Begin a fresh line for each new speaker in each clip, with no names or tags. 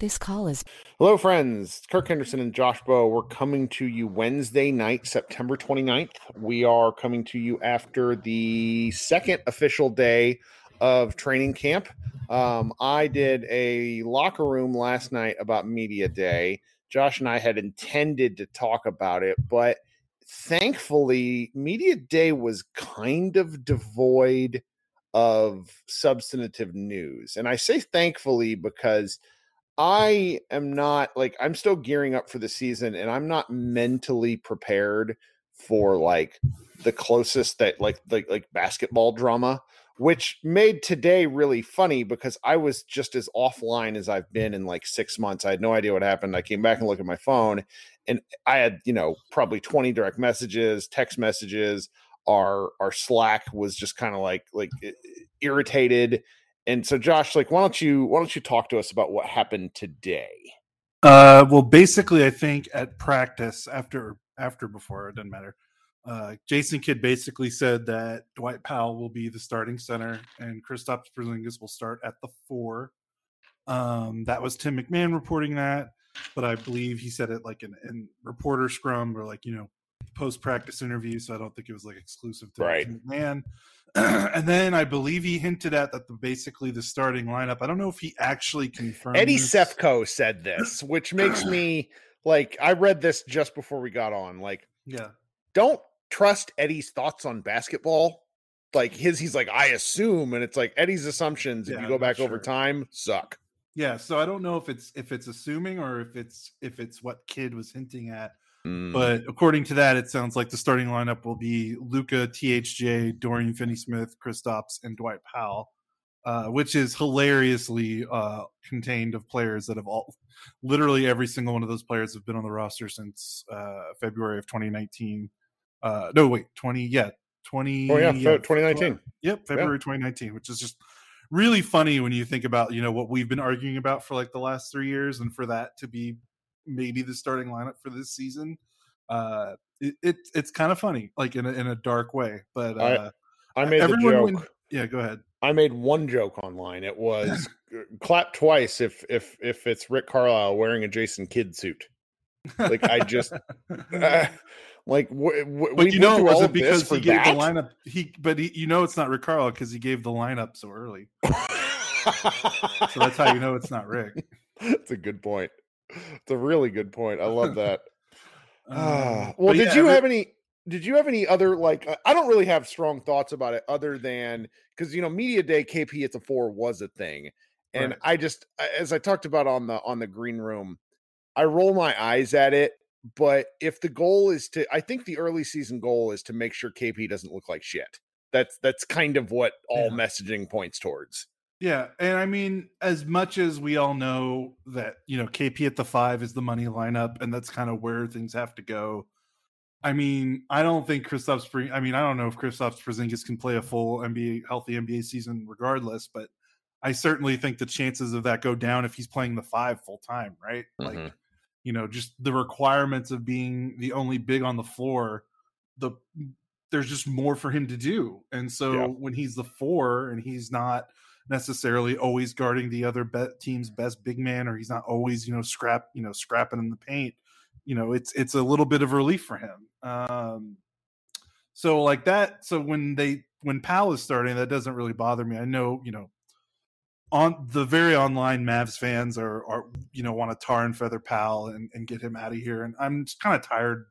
This call is.
Hello, friends. Kirk Henderson and Josh Bowe. We're coming to you Wednesday night, September 29th. We are coming to you after the second official day of training camp. Um, I did a locker room last night about Media Day. Josh and I had intended to talk about it, but thankfully, Media Day was kind of devoid of substantive news. And I say thankfully because I am not like I'm still gearing up for the season and I'm not mentally prepared for like the closest that like like like basketball drama which made today really funny because I was just as offline as I've been in like 6 months. I had no idea what happened. I came back and looked at my phone and I had, you know, probably 20 direct messages, text messages, our our Slack was just kind of like like irritated and so, Josh, like, why don't you why don't you talk to us about what happened today?
Uh, well, basically, I think at practice after after before it doesn't matter. Uh, Jason Kidd basically said that Dwight Powell will be the starting center and Kristaps Porzingis will start at the four. Um, that was Tim McMahon reporting that, but I believe he said it like in, in reporter scrum or like you know post practice interview, so I don't think it was like exclusive to
right.
Tim McMahon. and then I believe he hinted at that the basically the starting lineup. I don't know if he actually confirmed.
Eddie
this.
Sefko said this, which makes me like I read this just before we got on. Like,
yeah,
don't trust Eddie's thoughts on basketball. Like his, he's like I assume, and it's like Eddie's assumptions. If
Yeah,
you go
I'm
back
not
over time, suck.
Yeah, so I don't know if it's if it's assuming or if it's if it's what Kidd was hinting at.
Mm.
But according to that, it sounds like the starting lineup will be Luka, THJ, Dorian Finney-Smith, Kristaps, and Dwight Powell, uh, which is hilariously uh, contained of players that have all, literally every single one of those players have been on the roster since uh, February of 2019. Uh, no, wait, 20, yeah, 20.
oh yeah, fe- 2019.
Yep, February 2019, which is just really funny when you think about you know what we've been arguing about for like the last three years, and for that to be maybe the starting lineup for this season. Uh, it, it it's kind of funny, like in a, in a dark way. But
I-
uh,
I made the joke.
yeah, go ahead.
I made one joke online. It was uh, clap twice if if if it's Rick Carlisle wearing a Jason Kidd suit. Like I just uh, like w- w-
but you know, was it because he gave
that?
the lineup? He, but he, you know, it's not Rick Carlisle because he gave the lineup so early. So that's how you know it's not Rick.
That's a good point. It's a really good point. I love that. Ah,
Um,
well, did
yeah,
you have any? Did you have any other like? uh, I don't really have strong thoughts about it, other than because you know, media day KP at the four was a thing, and
Right.
I just, as I talked about on the on the green room, I roll my eyes at it. But if the goal is to, I think the early season goal is to make sure KP doesn't look like shit. That's that's kind of what all
Yeah.
messaging points towards.
Yeah, and I mean, as much as we all know that you know KP at the five is the money lineup, and that's kind of where things have to go. I mean, I don't think Kristaps. I mean, I don't know if Kristaps Porzingis can play a full NBA healthy NBA season, regardless. But I certainly think the chances of that go down if he's playing the five full time, right? Like,
Mhm.
you know, just the requirements of being the only big on the floor. The there's just more for him to do, and so
Yeah.
when he's the four and he's not necessarily always guarding the other be- team's best big man or he's not always you know scrap you know scrapping in the paint. You know it's it's a little bit of relief for him. Um so like that so when they when Powell is starting that doesn't really bother me. I know you know on the very online Mavs fans are are you know want to tar and feather Powell and, and get him out of here and i'm just kind of tired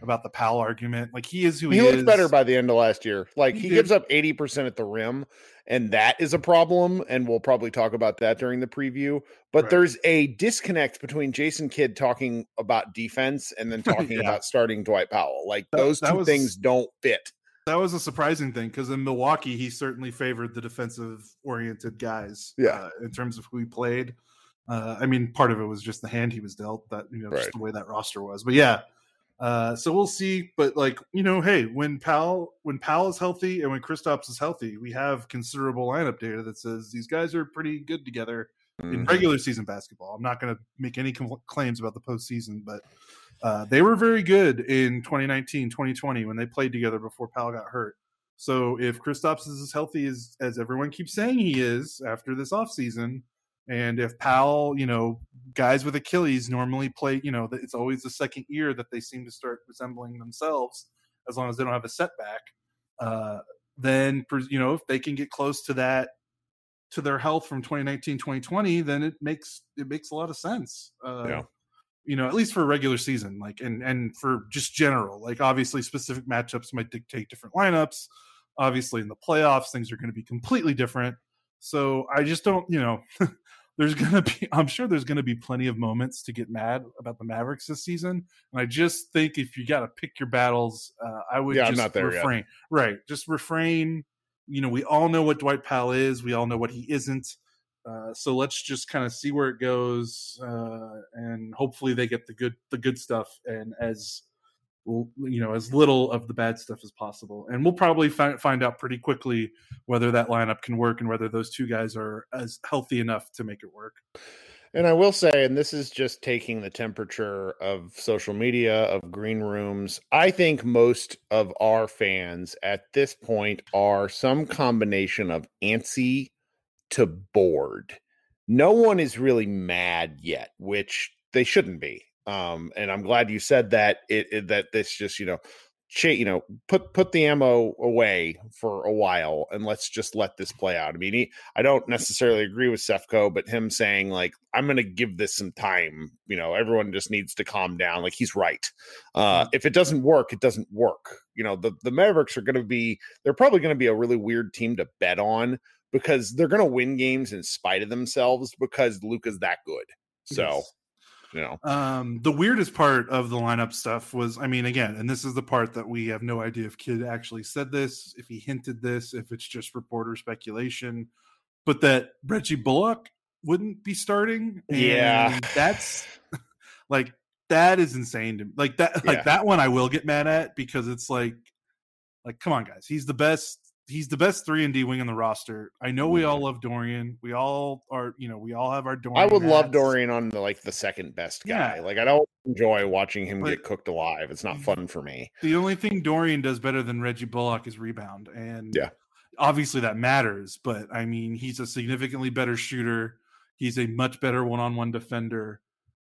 about the Powell argument like he is who he,
he looked
is
better by the end of last year. Like
He
he, gives up 80% at the rim, and that is a problem. And we'll probably talk about that during the preview. But
Right.
there's a disconnect between Jason Kidd talking about defense and then talking
Yeah.
about starting Dwight Powell. Like
That-
those two
was-
things don't fit.
That was a surprising thing because in Milwaukee, he certainly favored the defensive oriented guys.
Yeah.
uh, in terms of who he played. Uh, I mean, part of it was just the hand he was dealt. That you know,
Right.
just the way that roster was. But yeah, uh, so we'll see. But like you know, hey, when Powell when Powell is healthy and when Kristaps is healthy, we have considerable lineup data that says these guys are pretty good together
Mm-hmm.
in regular season basketball. I'm not going to make any claims about the postseason, but uh, they were very good in 2019, 2020 when they played together before Powell got hurt. So if Kristaps is as healthy as as everyone keeps saying he is after this offseason, and if Powell, you know, guys with Achilles normally play. You know, it's always the second year that they seem to start resembling themselves, as long as they don't have a setback. Uh, then you know if they can get close to that to their health from 2019 2020 then it makes it makes a lot of sense uh, yeah you know at least for a regular season like and and for just general like obviously specific matchups might dictate different lineups obviously in the playoffs things are going to be completely different so i just don't you know there's going to be i'm sure there's going to be plenty of moments to get mad about the mavericks this season and i just think if you got to pick your battles uh, i would yeah, just refrain yet. right just refrain you know we all know what dwight powell is we all know what he isn't uh, so let's just kind of see where it goes uh, and hopefully they get the good the good stuff and as you know as little of the bad stuff as possible. And we'll probably fi- find out pretty quickly whether that lineup can work and whether those two guys are as healthy enough to make it work.
And i will say and this is just taking the temperature of social media of green rooms i think most of our fans at this point are some combination of antsy to bored. No one is really mad yet which they shouldn't be um, and I'm glad you said that it, it that this just you know, ch- you know, put put the ammo away for a while and let's just let this play out. I mean, he, I don't necessarily agree with Sefko, but him saying like I'm going to give this some time. You know, everyone just needs to calm down. Like he's right. Uh, mm-hmm. if it doesn't work, it doesn't work. You know, the the Mavericks are going to be they're probably going to be a really weird team to bet on because they're going to win games in spite of themselves because Luka's that good. So. Yes know.
Um, the weirdest part of the lineup stuff was, I mean, again, and this is the part that we have no idea if Kidd actually said this, if he hinted this, if it's just reporter speculation, but that Reggie Bullock wouldn't be starting.
yeah,
that's like that is insane to me. Like that, like yeah. that one, I will get mad at because it's like, like, come on, guys, he's the best he's the best three and D wing on the roster. I know we all love Dorian. We all are, you know, we all have our Dorian.
I would hats. love Dorian on the like the second best guy. Yeah. Like I don't enjoy watching him but get cooked alive. It's not fun for me.
The only thing Dorian does better than Reggie Bullock is rebound, and
yeah,
obviously that matters. But I mean, he's a significantly better shooter. He's a much better one-on-one defender.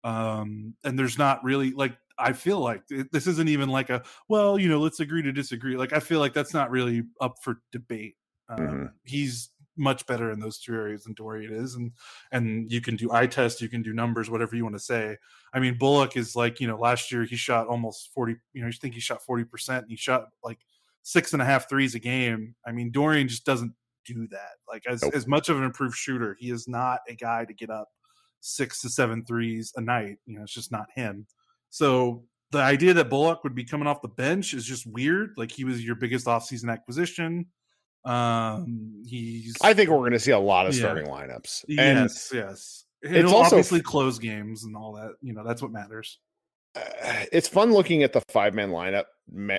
Um, and there's not really like I feel like this isn't even like a well, you know, let's agree to disagree. Like I feel like that's not really up for debate. Um, mm-hmm. He's much better in those two areas than Dorian is, and and you can do eye test, you can do numbers, whatever you want to say. I mean, Bullock is like you know last year he shot almost forty. You know, you think he shot forty percent, and he shot like six and a half threes a game. I mean, Dorian just doesn't do that. Like as nope. as much of an improved shooter, he is not a guy to get up six to seven threes a night. You know, it's just not him. So the idea that Bullock would be coming off the bench is just weird. Like he was your biggest offseason acquisition. Um, he's.
I think we're going to see a lot of yeah. starting lineups.
And yes, yes. It'll it's also obviously close games and all that. You know, that's what matters.
Uh, it's fun looking at the five man lineup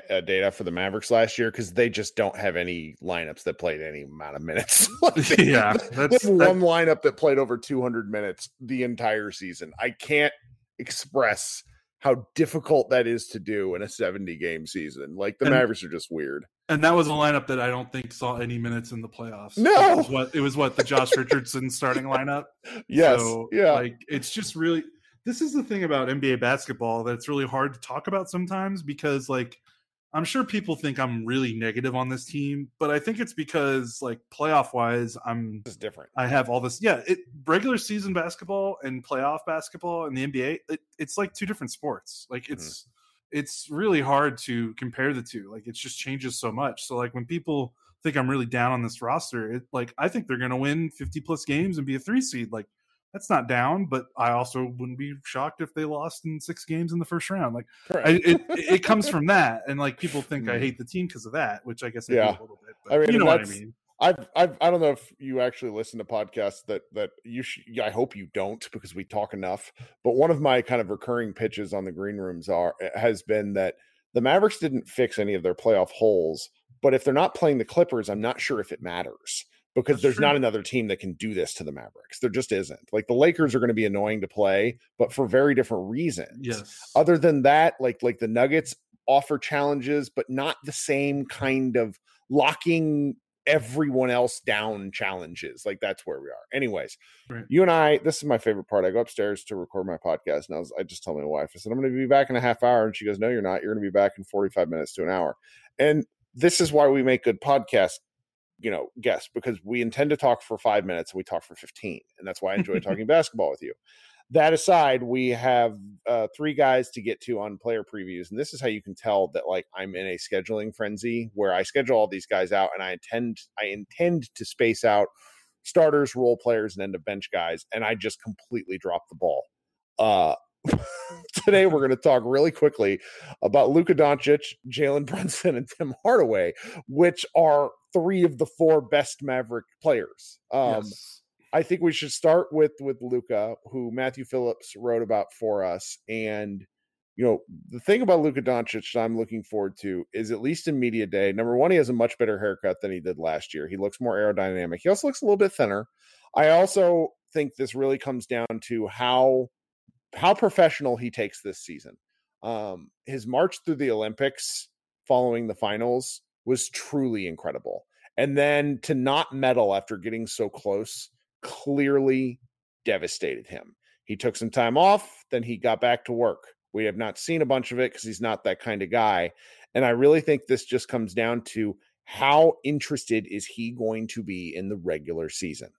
uh, data for the Mavericks last year because they just don't have any lineups that played any amount of minutes.
yeah,
that's, one lineup that played over 200 minutes the entire season. I can't express how difficult that is to do in a 70 game season. Like the and, Mavericks are just weird.
And that was a lineup that I don't think saw any minutes in the playoffs.
No,
it was what it was what the Josh Richardson starting lineup.
Yes, so, yeah.
Like it's just really this is the thing about NBA basketball that's really hard to talk about sometimes because like I'm sure people think I'm really negative on this team, but I think it's because like playoff wise, I'm
it's different.
I have all this. Yeah, it regular season basketball and playoff basketball and the NBA, it, it's like two different sports. Like mm-hmm. it's mm-hmm. it's really hard to compare the two. Like it just changes so much. So like when people think I'm really down on this roster, it like I think they're gonna win 50 plus games and be a three seed. Like that's not down, but I also wouldn't be shocked if they lost in six games in the first round. Like I, it, it comes from that, and like people think I mm. hate the team because of that, which I guess I yeah. a little bit. But I mean, you know what I mean.
I've, I've, I don't know if you actually listen to podcasts that that you. I hope you don't because we talk enough. But one of my kind of recurring pitches on the green rooms are eh, has been that the Mavericks didn't fix any of their playoff holes. But if they're not playing the Clippers, I'm not sure if it matters because That's there's true. not another team that can do this to the Mavericks. There just isn't. Like the Lakers are going to be annoying to play, but for very different reasons.
Yes.
Other than that, like like the Nuggets offer challenges, but not the same kind of locking everyone else down challenges. Like that's where we are. Anyways,
Right.
you and I, this is my favorite part. I go upstairs to record my podcast, and I was I just tell my wife, I said, I'm gonna be back in a half hour. And she goes, No, you're not. You're gonna be back in 45 minutes to an hour. And this is why we make good podcasts, you know, guests, because we intend to talk for five minutes and we talk for 15. And that's why I enjoy talking basketball with you. That aside, we have uh, three guys to get to on player previews, and this is how you can tell that like I'm in a scheduling frenzy where I schedule all these guys out, and I intend I intend to space out starters, role players, and end of bench guys, and I just completely dropped the ball. Uh, today we're going to talk really quickly about Luka Doncic, Jalen Brunson, and Tim Hardaway, which are three of the four best Maverick players. Um,
yes.
I think we should start with with Luka, who Matthew Phillips wrote about for us. And you know, the thing about Luka Doncic that I'm looking forward to is at least in media day. Number one, he has a much better haircut than he did last year. He looks more aerodynamic. He also looks a little bit thinner. I also think this really comes down to how how professional he takes this season. Um, his march through the Olympics following the finals was truly incredible. And then to not medal after getting so close clearly devastated him. He took some time off, then he got back to work. We have not seen a bunch of it because he's not that kind of guy. And I really think this just comes down to how interested is he going to be in the regular season?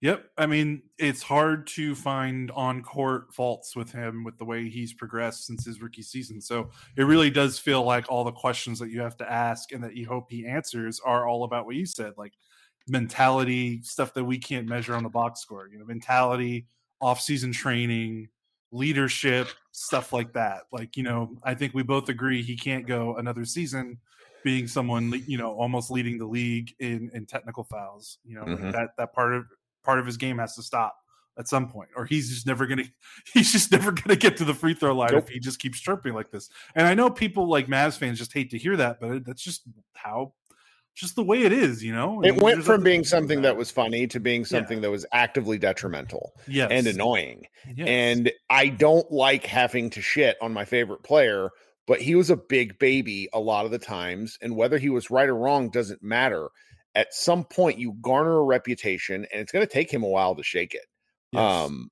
Yep. I mean, it's hard to find on court faults with him with the way he's progressed since his rookie season. So it really does feel like all the questions that you have to ask and that you hope he answers are all about what you said, like mentality, stuff that we can't measure on the box score, you know, mentality, off-season training, leadership, stuff like that. Like, you know, I think we both agree he can't go another season being someone, you know, almost leading the league in in technical fouls. You know, like
Mhm.
that that part of part of his game has to stop at some point, or he's just never gonna he's just never gonna get to the free throw line
Nope.
if he just keeps chirping like this. And I know people like Mavs fans just hate to hear that, but that's just how just the way it is, you know.
It
And
went from being something
about
that was funny to being something that was actively detrimental
yes.
and annoying.
Yes.
And I don't like having to shit on my favorite player, but he was a big baby a lot of the times. And whether he was right or wrong doesn't matter. At some point, you garner a reputation, and it's going to take him a while to shake it.
Yes.
Um,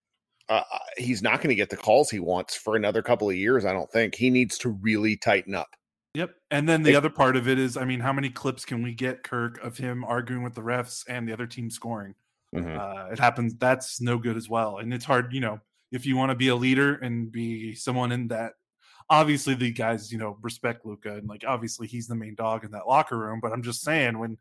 uh, uh, he's not going to get the calls he wants for another couple of years. I don't think he needs to really tighten up.
Yep. And then the
It-
other part of it is, I mean, how many clips can we get, Kirk, of him arguing with the refs and the other team scoring?
Mhm.
Uh, it happens. That's no good as well. And it's hard, you know, if you want to be a leader and be someone in that. Obviously, the guys, you know, respect Luka and like obviously he's the main dog in that locker room. But I'm just saying, when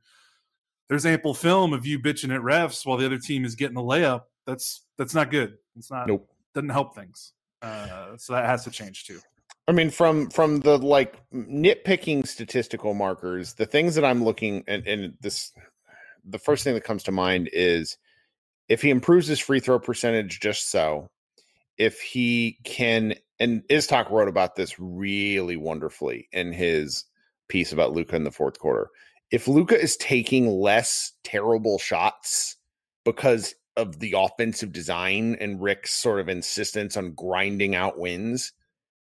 there's ample film of you bitching at refs while the other team is getting a layup, that's that's not good. It's not
Nope.
doesn't help things. Uh, so that has to change too.
I mean, from from the like nitpicking statistical markers, the things that I'm looking and, and this, the first thing that comes to mind is if he improves his free throw percentage just so, if he can, and Iztok wrote about this really wonderfully in his piece about Luka in the fourth quarter. If Luka is taking less terrible shots because of the offensive design and Rick's sort of insistence on grinding out wins,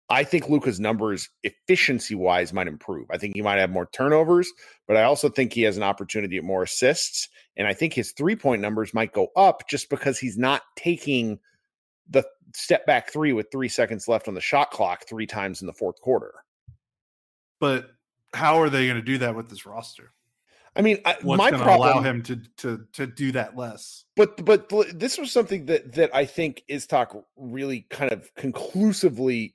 I think Luka's numbers efficiency wise might improve. I think he might have more turnovers, but I also think he has an opportunity at more assists. And I think his three point numbers might go up just because he's not taking the step back three with three seconds left on the shot clock three times in the fourth quarter.
But how are they going to do that with this roster?
I mean, I,
What's
my problem,
allow him to to to do that less?
but but this was something that that I think Iztok really kind of conclusively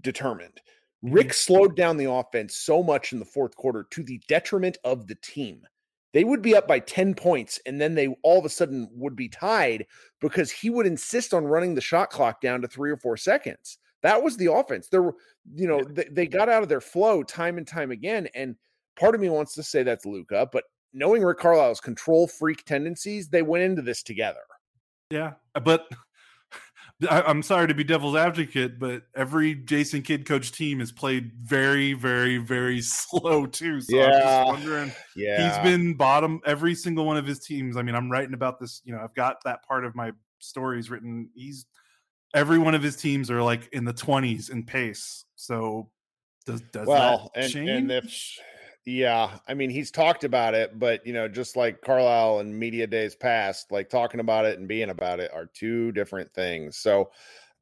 determined. Mm-hmm. Rick slowed down the offense so much in the fourth quarter to the detriment of the team. They would be up by 10 points and then they all of a sudden would be tied because he would insist on running the shot clock down to 3 or 4 seconds. That was the offense. There were, you know, they, they got out of their flow time and time again and part of me wants to say that's Luka, but knowing Rick Carlisle's control freak tendencies, they went into this together.
Yeah, uh, but I, I'm sorry to be devil's advocate, but every Jason Kidd coach team has played very, very, very slow too. So I'm just wondering.
Yeah.
He's been bottom every single one of his teams. I mean, I'm writing about this. You know, I've got that part of my stories written. He's every one of his teams are like in the 20s in pace. So does does
well,
that
and,
change?
and if Yeah, I mean he's talked about it, but you know, just like Carlisle and media days past, like talking about it and being about it are two different things. So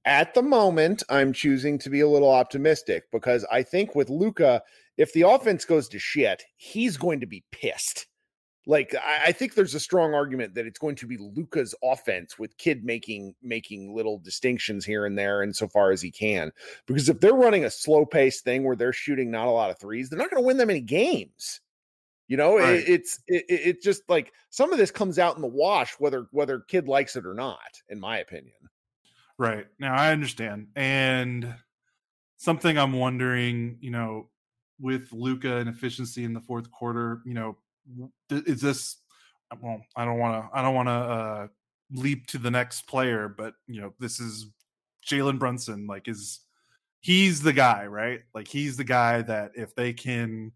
at the moment, I'm choosing to be a little optimistic because I think with Luka, if the offense goes to shit, he's going to be pissed. Like I, I think there's a strong argument that it's going to be Luka's offense with Kidd making making little distinctions here and there insofar as he can. Because if they're running a slow paced thing where they're shooting not a lot of threes, they're not going to win that many games. You know, right. it, it's it, it just like some of this comes out in the wash, whether whether Kidd likes it or not, in my opinion.
Right now, I understand, and something I'm wondering, you know, with Luka and efficiency in the fourth quarter, you know, is this well i don't want to i don't want to uh leap to the next player but you know this is jalen brunson like is he's the guy right? Like he's the guy that if they can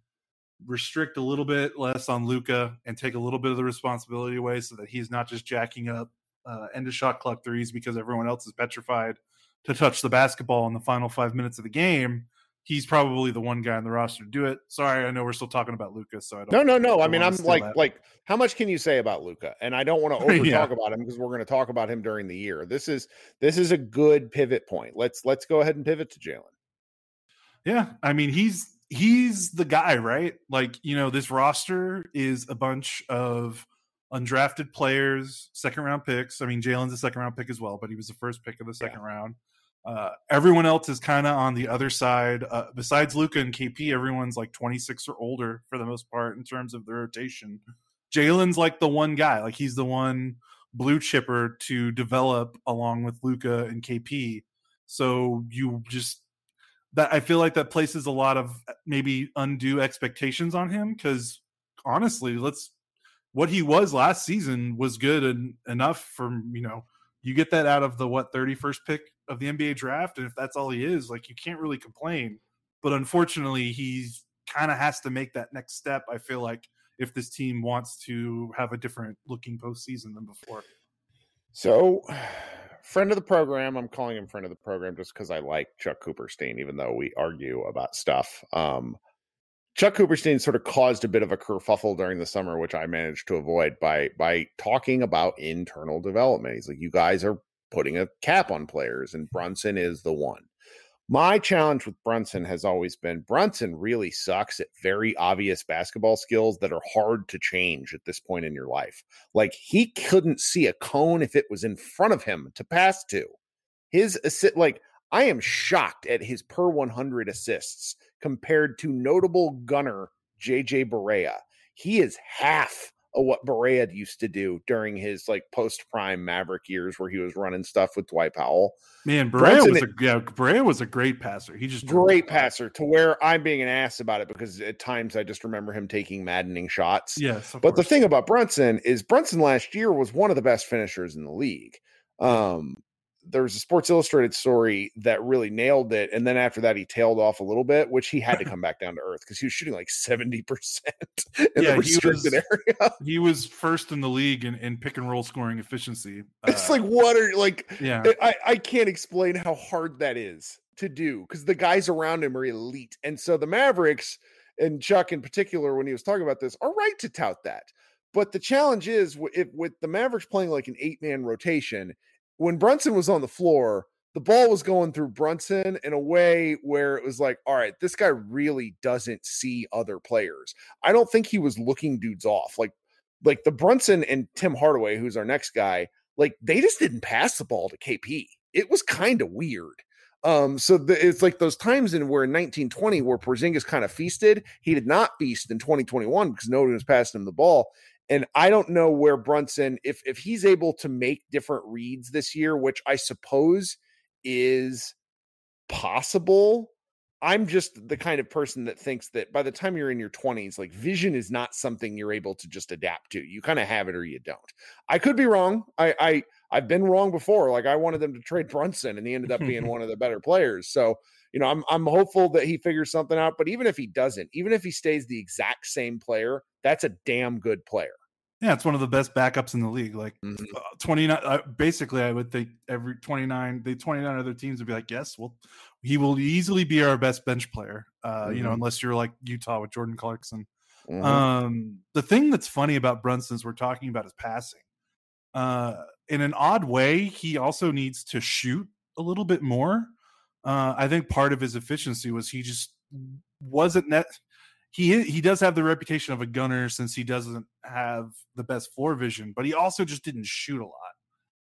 restrict a little bit less on Luka and take a little bit of the responsibility away so that he's not just jacking up uh, end of shot clock threes because everyone else is petrified to touch the basketball in the final five minutes of the game he's probably the one guy on the roster to do it. Sorry, I know we're still talking about Lucas, so I don't.
No, no, no. I mean, I'm like, that. like, how much can you say about Luka? And I don't want to over yeah. about him because we're going to talk about him during the year. This is this is a good pivot point. Let's let's go ahead and pivot to Jalen.
Yeah, I mean, he's he's the guy, right? Like, you know, this roster is a bunch of undrafted players, second round picks. I mean, Jalen's a second round pick as well, but he was the first pick of the second yeah. round. Uh, everyone else is kind of on the other side. Uh, besides Luka and KP, everyone's like 26 or older for the most part in terms of the rotation. Jalen's like the one guy, like he's the one blue chipper to develop along with Luka and KP. So you just that I feel like that places a lot of maybe undue expectations on him because honestly, let's what he was last season was good and enough for you know you get that out of the what 31st pick of the NBA draft, and if that's all he is, like you can't really complain. But unfortunately, he's kind of has to make that next step. I feel like if this team wants to have a different looking postseason than before.
So, friend of the program, I'm calling him friend of the program just because I like Chuck Cooperstein, even though we argue about stuff. Um, Chuck Cooperstein sort of caused a bit of a kerfuffle during the summer, which I managed to avoid by by talking about internal development. He's like, "You guys are putting a cap on players, and Brunson is the one." My challenge with Brunson has always been Brunson really sucks at very obvious basketball skills that are hard to change at this point in your life. Like he couldn't see a cone if it was in front of him to pass to. His assist, like I am shocked at his per 100 assists compared to notable gunner JJ Barea. He is half what Barea used to do during his like post prime Maverick years where he was running stuff with Dwight Powell.
Man, Barea was a yeah, Barea was a great passer. He just
great passer to where I'm being an ass about it because at times I just remember him taking maddening shots.
Yes,
but course. the thing about Brunson is Brunson last year was one of the best finishers in the league. Um, there was a Sports Illustrated story that really nailed it, and then after that, he tailed off a little bit, which he had to come back down to earth because he was shooting like seventy percent in yeah, the restricted
he was, area. He was first in the league in, in pick and roll scoring efficiency.
It's uh, like what are like? Yeah, I I can't explain how hard that is to do because the guys around him are elite, and so the Mavericks and Chuck in particular, when he was talking about this, are right to tout that. But the challenge is if with the Mavericks playing like an eight man rotation, when Brunson was on the floor, the ball was going through Brunson in a way where it was like, all right, this guy really doesn't see other players. I don't think he was looking dudes off. Like, like the Brunson and Tim Hardaway, who's our next guy, like they just didn't pass the ball to KP. It was kind of weird. Um, so the, it's like those times in where in 1920 where Porzingis kind of feasted, he did not feast in 2021 because nobody was passing him the ball. And I don't know where Brunson, if if he's able to make different reads this year, which I suppose is possible. I'm just the kind of person that thinks that by the time you're in your 20s, like vision is not something you're able to just adapt to. You kind of have it or you don't. I could be wrong. I I I've been wrong before. Like I wanted them to trade Brunson and he ended up being one of the better players. So, you know, I'm I'm hopeful that he figures something out, but even if he doesn't, even if he stays the exact same player, that's a damn good player.
Yeah, it's one of the best backups in the league. Like mm-hmm. uh, 29, uh, basically, I would think every 29, the 29 other teams would be like, yes, well, he will easily be our best bench player. Uh, mm-hmm. You know, mm-hmm. unless you're like Utah with Jordan Clarkson. Mm-hmm. Um, the thing that's funny about Brunson's we're talking about is passing. Uh, in an odd way, he also needs to shoot a little bit more. Uh, I think part of his efficiency was he just wasn't net. He he does have the reputation of a gunner since he doesn't have the best floor vision, but he also just didn't shoot a lot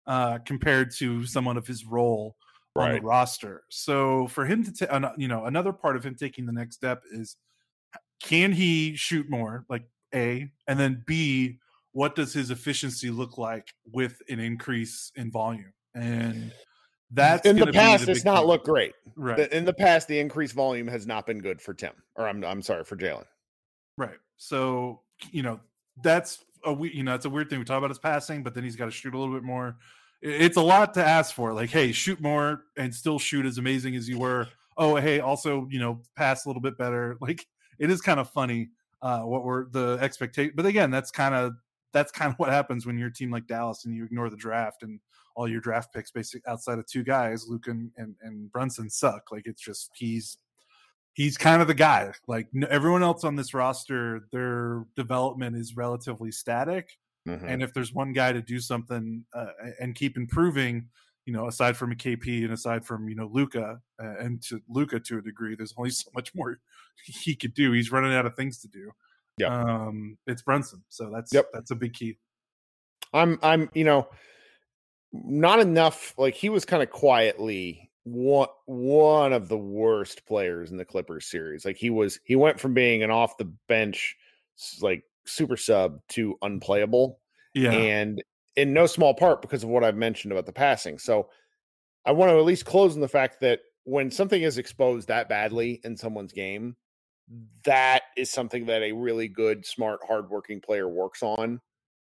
uh, compared to someone of his role right. on the roster. So for him to, ta- you know, another part of him taking the next step is can he shoot more? Like A, and then B, what does his efficiency look like with an increase in volume? And that's
in the past, the it's not looked great.
Right.
In the past, the increased volume has not been good for Tim, or I'm I'm sorry for Jalen.
Right. So you know that's a we you know it's a weird thing we talk about his passing, but then he's got to shoot a little bit more. It's a lot to ask for. Like, hey, shoot more and still shoot as amazing as you were. Oh, hey, also you know pass a little bit better. Like it is kind of funny uh, what were the expectation. But again, that's kind of that's kind of what happens when you're a team like Dallas and you ignore the draft and all your draft picks, basically outside of two guys, Luke and, and, and Brunson suck. Like it's just he's he's kind of the guy. Like everyone else on this roster, their development is relatively static. Mm-hmm. And if there's one guy to do something uh, and keep improving, you know, aside from a KP and aside from you know Luka uh, and to Luka to a degree, there's only so much more he could do. He's running out of things to do.
Yeah,
um, it's Brunson, so that's yep. that's a big key.
I'm I'm you know not enough. Like he was kind of quietly one one of the worst players in the Clippers series. Like he was he went from being an off the bench like super sub to unplayable.
Yeah.
And in no small part because of what I've mentioned about the passing. So I want to at least close on the fact that when something is exposed that badly in someone's game, that is something that a really good, smart, hardworking player works on.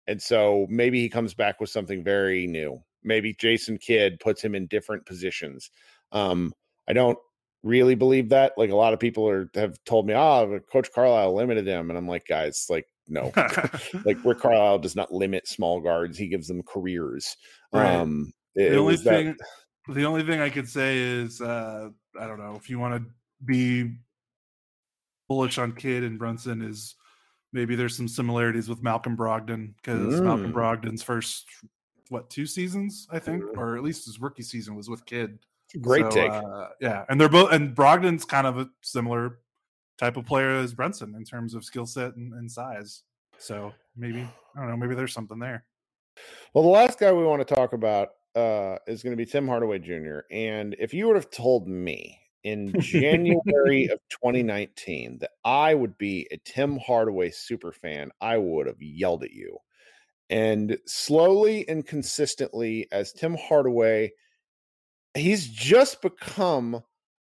And so maybe he comes back with something very new. Maybe Jason Kidd puts him in different positions. Um, I don't really believe that. Like a lot of people are have told me, oh, Coach Carlisle limited him. And I'm like, guys, like no, like Rick Carlisle does not limit small guards; he gives them careers. Right. Um,
it, the only thing, that... the only thing I could say is, uh, I don't know if you want to be bullish on Kidd and Brunson is maybe there's some similarities with Malcolm Brogdon because mm. Malcolm Brogdon's first what two seasons I think, mm. or at least his rookie season was with Kidd.
Great so, take.
Uh, yeah, and they're both and Brogdon's kind of a similar type of player as Brunson in terms of skill set and, and, size. So maybe I don't know. Maybe there's something there.
Well, the last guy we want to talk about uh, is going to be Tim Hardaway Jr. And if you would have told me in January of 2019 that I would be a Tim Hardaway super fan, I would have yelled at you. And slowly and consistently, as Tim Hardaway, he's just become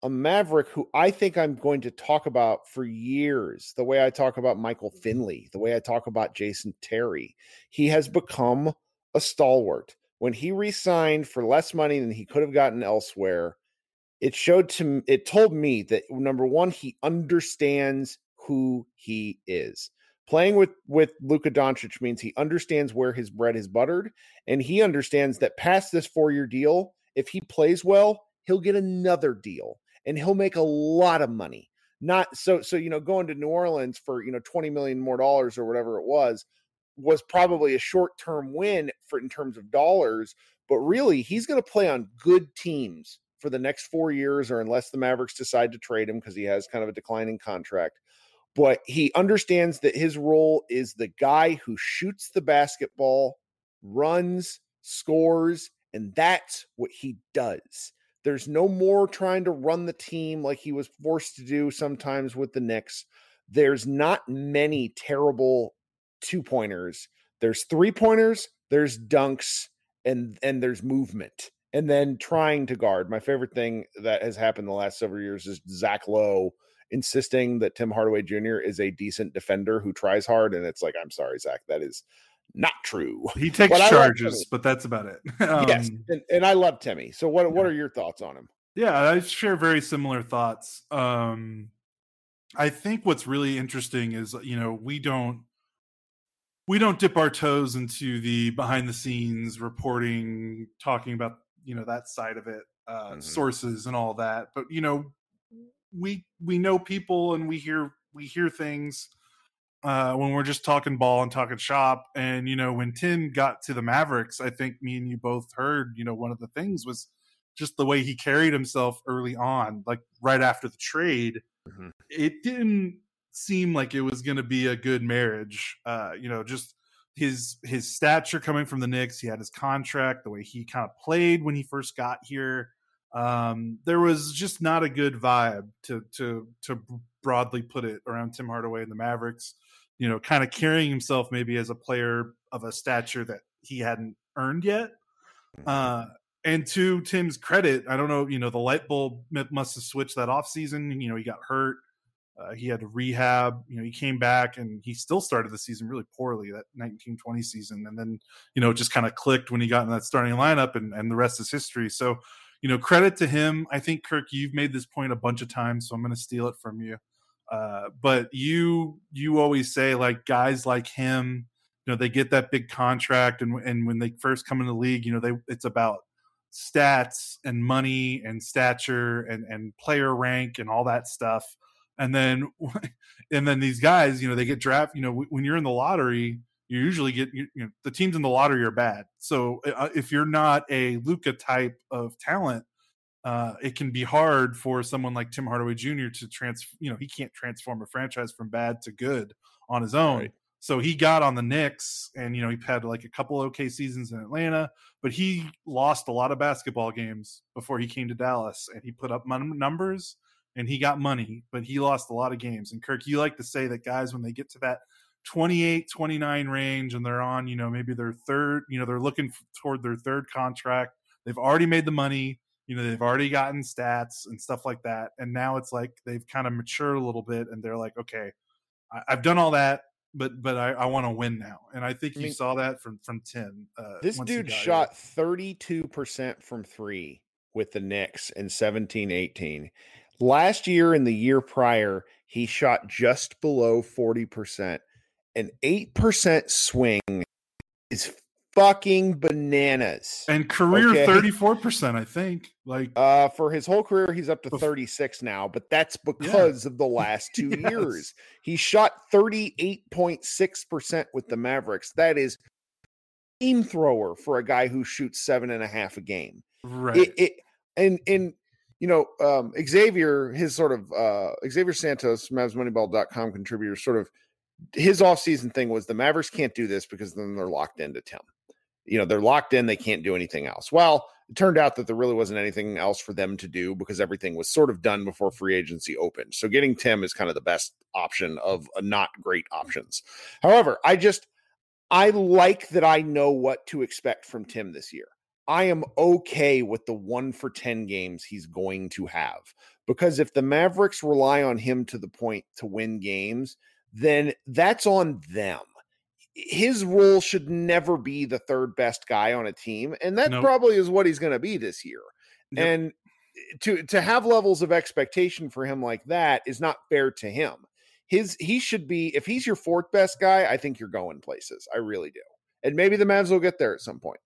a Maverick who I think I'm going to talk about for years. The way I talk about Michael mm-hmm. Finley, the way I talk about Jason Terry, he has become a stalwart. When he resigned for less money than he could have gotten elsewhere, it showed to it told me that number one, he understands who he is. Playing with with Luka Doncic means he understands where his bread is buttered, and he understands that past this four year deal, if he plays well, he'll get another deal and he'll make a lot of money. Not so so you know going to New Orleans for you know 20 million more dollars or whatever it was was probably a short-term win for in terms of dollars, but really he's going to play on good teams for the next 4 years or unless the Mavericks decide to trade him because he has kind of a declining contract. But he understands that his role is the guy who shoots the basketball, runs, scores, and that's what he does. There's no more trying to run the team like he was forced to do sometimes with the Knicks. There's not many terrible two pointers. There's three pointers, there's dunks, and and there's movement. And then trying to guard. My favorite thing that has happened the last several years is Zach Lowe insisting that Tim Hardaway Jr. is a decent defender who tries hard. And it's like, I'm sorry, Zach, that is not true.
He takes but charges, but that's about it.
um, yes, and, and, I love Timmy. So what what are your thoughts on him?
Yeah, I share very similar thoughts. Um, I think what's really interesting is you know we don't we don't dip our toes into the behind the scenes reporting, talking about you know that side of it, uh, mm-hmm. sources and all that. But you know we we know people and we hear we hear things uh, when we're just talking ball and talking shop. And you know, when Tim got to the Mavericks, I think me and you both heard. You know, one of the things was just the way he carried himself early on, like right after the trade. Mm-hmm. It didn't seem like it was going to be a good marriage. Uh, you know, just his his stature coming from the Knicks. He had his contract, the way he kind of played when he first got here. Um, there was just not a good vibe to to to broadly put it around Tim Hardaway and the Mavericks. You know, kind of carrying himself maybe as a player of a stature that he hadn't earned yet. Mm-hmm. Uh, and to Tim's credit, I don't know, you know, the light bulb must have switched that off season. You know, he got hurt. Uh, he had to rehab. You know, he came back and he still started the season really poorly that 1920 season, and then you know just kind of clicked when he got in that starting lineup, and and the rest is history. So, you know, credit to him. I think Kirk, you've made this point a bunch of times, so I'm going to steal it from you. Uh, but you you always say like guys like him, you know, they get that big contract, and and when they first come in the league, you know, they it's about stats and money and stature and and player rank and all that stuff and then and then these guys, you know, they get drafted. You know, when you're in the lottery, you usually get you know the teams in the lottery are bad. So uh, if you're not a Luka type of talent, uh, it can be hard for someone like Tim Hardaway Jr. to trans. You know, he can't transform a franchise from bad to good on his own. Right. So he got on the Knicks, and you know he had like a couple okay seasons in Atlanta, but he lost a lot of basketball games before he came to Dallas, and he put up numbers and he got money, but he lost a lot of games. And Kirk, you like to say that guys, when they get to that 28, 29 range and they're on, you know, maybe their third, you know, they're looking toward their third contract, they've already made the money, you know, they've already gotten stats and stuff like that. And now it's like they've kind of matured a little bit and they're like, okay, I, have done all that. But but I, I want to win now, and I think I you mean, saw that from from Tim.
Uh, this dude shot thirty two percent from three with the Knicks in 17 18. Last year and the year prior, he shot just below 40%. An 8% swing is fucking bananas.
And career okay? 34%, I think. Like
uh for his whole career he's up to 36 now, but that's because yeah. of the last 2 yes. years. He shot 38.6% with the Mavericks. That is a thrower for a guy who shoots seven and a half a game.
Right.
It, it, and and you know, um, Xavier, his sort of uh, Xavier Santos, MavsMoneyball.com contributor, sort of his offseason thing was the Mavericks can't do this because then they're locked into Tim. You know, they're locked in, they can't do anything else. Well, it turned out that there really wasn't anything else for them to do because everything was sort of done before free agency opened. So getting Tim is kind of the best option of not great options. However, I just I like that I know what to expect from Tim this year. I am okay with the one for 10 games he's going to have. Because if the Mavericks rely on him to the point to win games, then that's on them. His role should never be the third best guy on a team. And that nope. probably is what he's going to be this year. Yep. And eh, to to have levels of expectation for him like that is not fair to him. His he should be if he's your fourth best guy, I think you're going places. I really do. And maybe the Mavs will get there at some point.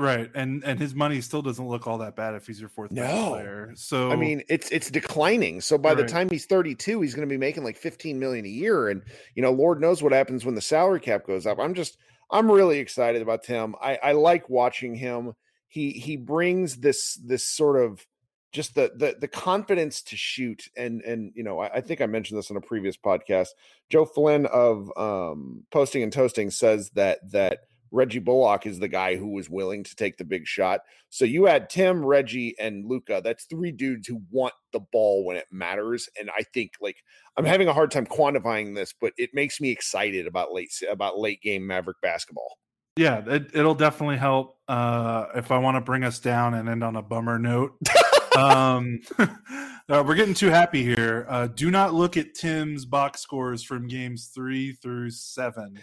Right, and and his money still doesn't look all that bad if he's your fourth no. player. So
I mean, it's it's declining. So by right. the time he's 32, he's going to be making like 15 million a year, and you know, Lord knows what happens when the salary cap goes up. I'm just I'm really excited about Tim. I I like watching him. He he brings this this sort of just the the the confidence to shoot and and you know I, I, think I mentioned this in a previous podcast. Joe Flynn of um, Posting and Toasting says that that Reggie Bullock is the guy who was willing to take the big shot. So you had Tim, Reggie, and Luka. That's three dudes who want the ball when it matters. And I think like I'm having a hard time quantifying this, but it makes me excited about late about late game Maverick basketball.
Yeah, it, will definitely help. Uh, if I want to bring us down and end on a bummer note, um, uh, we're getting too happy here. Uh, do not look at Tim's box scores from games three through seven.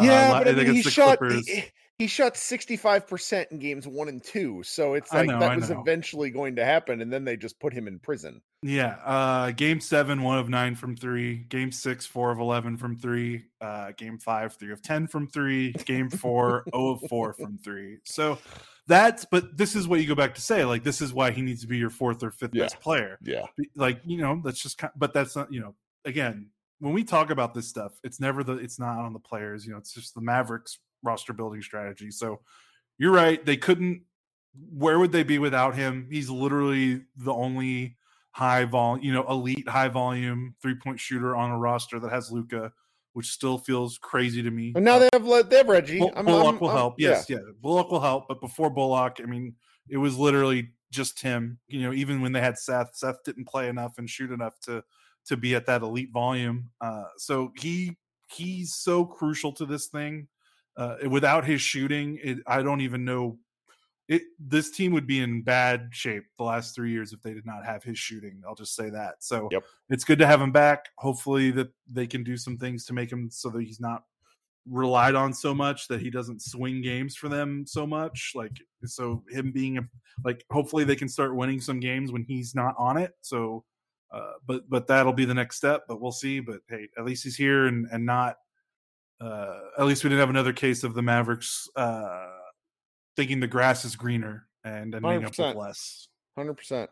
Yeah, uh, but I mean, he shot he, he, shot sixty five percent in games one and two, so it's like know, that was eventually going to happen, and then they just put him in prison.
Yeah, uh, game seven, one of nine from three. Game six, four of eleven from three. Uh, game five, three of ten from three. Game four, zero of four from three. So that's but this is what you go back to say like this is why he needs to be your fourth or fifth
yeah.
best player
yeah
like you know that's just kind but that's not you know again when we talk about this stuff, it's never the it's not on the players. You know, it's just the Mavericks roster building strategy. So you're right. They couldn't. Where would they be without him? He's literally the only high volume, you know, elite high volume three point shooter on a roster that has Luka, which still feels crazy to me.
And now they have they have Reggie.
Bull, I'm, Bullock I'm, will I'm, help. Yes, yeah. yeah, Bullock will help. But before Bullock, I mean, it was literally just him. You know, even when they had Seth, Seth didn't play enough and shoot enough to to be at that elite volume. Uh, so he he's so crucial to this thing. Uh, without his shooting, it, I don't even know. It this team would be in bad shape the last three years if they did not have his shooting. I'll just say that. So
yep.
it's good to have him back. Hopefully that they can do some things to make him so that he's not relied on so much that he doesn't swing games for them so much. Like so him being a, like hopefully they can start winning some games when he's not on it. So uh, but but that'll be the next step. But we'll see. But hey, at least he's here and and not. Uh, at least we didn't have another case of the Mavericks uh, thinking the grass is greener and ending up with less.
Hundred percent.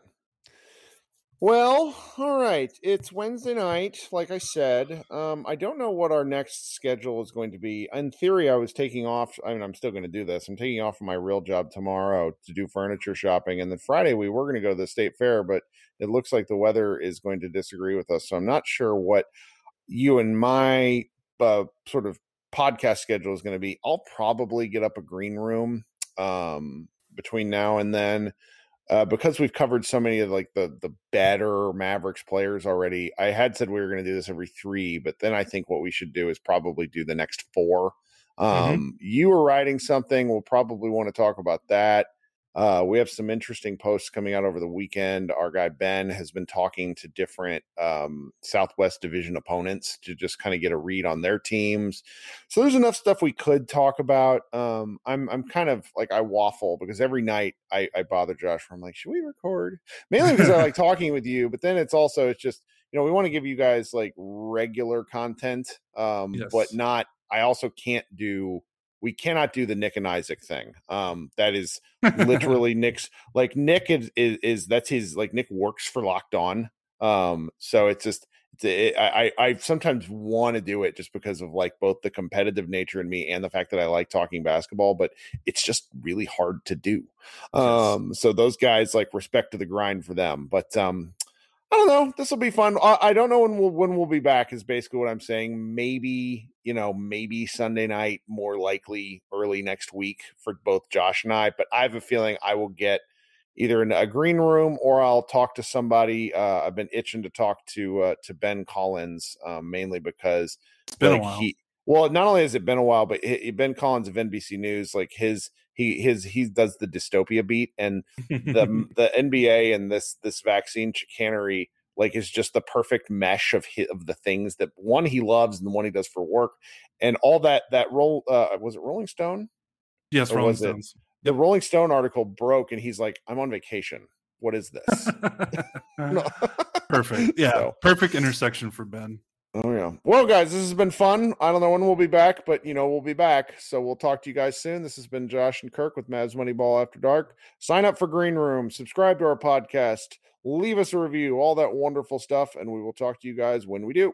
Well, all right. It's Wednesday night, like I said. Um, I don't know what our next schedule is going to be. In theory, I was taking off. I mean, I'm still going to do this. I'm taking off from my real job tomorrow to do furniture shopping, and then Friday we were going to go to the state fair, but it looks like the weather is going to disagree with us. So I'm not sure what you and my uh, sort of podcast schedule is going to be. I'll probably get up a green room um, between now and then uh, because we've covered so many of like the the better Mavericks players already, I had said we were going to do this every three, but then I think what we should do is probably do the next four. Mm-hmm. Um, mm-hmm. You were writing something. We'll probably want to talk about that. Uh, we have some interesting posts coming out over the weekend. Our guy Ben has been talking to different um, Southwest Division opponents to just kind of get a read on their teams. So there's enough stuff we could talk about. Um, I'm I'm kind of like I waffle because every night I, I bother Josh. I'm like, should we record? Mainly because I like talking with you, but then it's also it's just you know we want to give you guys like regular content, um, yes. but not. I also can't do we cannot do the Nick and Isaac thing. Um, that is literally Nick's like Nick is, is, is that's his like Nick works for Locked On. Um, so it's just it's, it, I I sometimes want to do it just because of like both the competitive nature in me and the fact that I like talking basketball, but it's just really hard to do. Um, so those guys like respect to the grind for them, but um, I don't know. This will be fun. I, I, don't know when we'll when we'll be back. Is basically what I'm saying. Maybe you know, maybe Sunday night, more likely early next week for both Josh and I. But I have a feeling I will get either in a green room or I'll talk to somebody. Uh, I've been itching to talk to uh, to Ben Collins um, mainly because
it's been like, a while. He,
well, not only has it been a while, but he, Ben Collins of NBC News, like his he his he does the dystopia beat, and the the NBA and this this vaccine chicanery like is just the perfect mesh of his, of the things that one he loves and the one he does for work, and all that that roll uh, was it Rolling Stone?
Yes, or Rolling Stones.
It, the Rolling Stone article broke, and he's like, "I'm on vacation. What is this?"
perfect. Yeah, so, perfect intersection for Ben.
Oh yeah. Well, guys, this has been fun. I don't know when we'll be back, but you know we'll be back. So we'll talk to you guys soon. This has been Josh and Kirk with Mavs Moneyball After Dark. Sign up for Green Room. Subscribe to our podcast. Leave us a review. All that wonderful stuff, and we will talk to you guys when we do.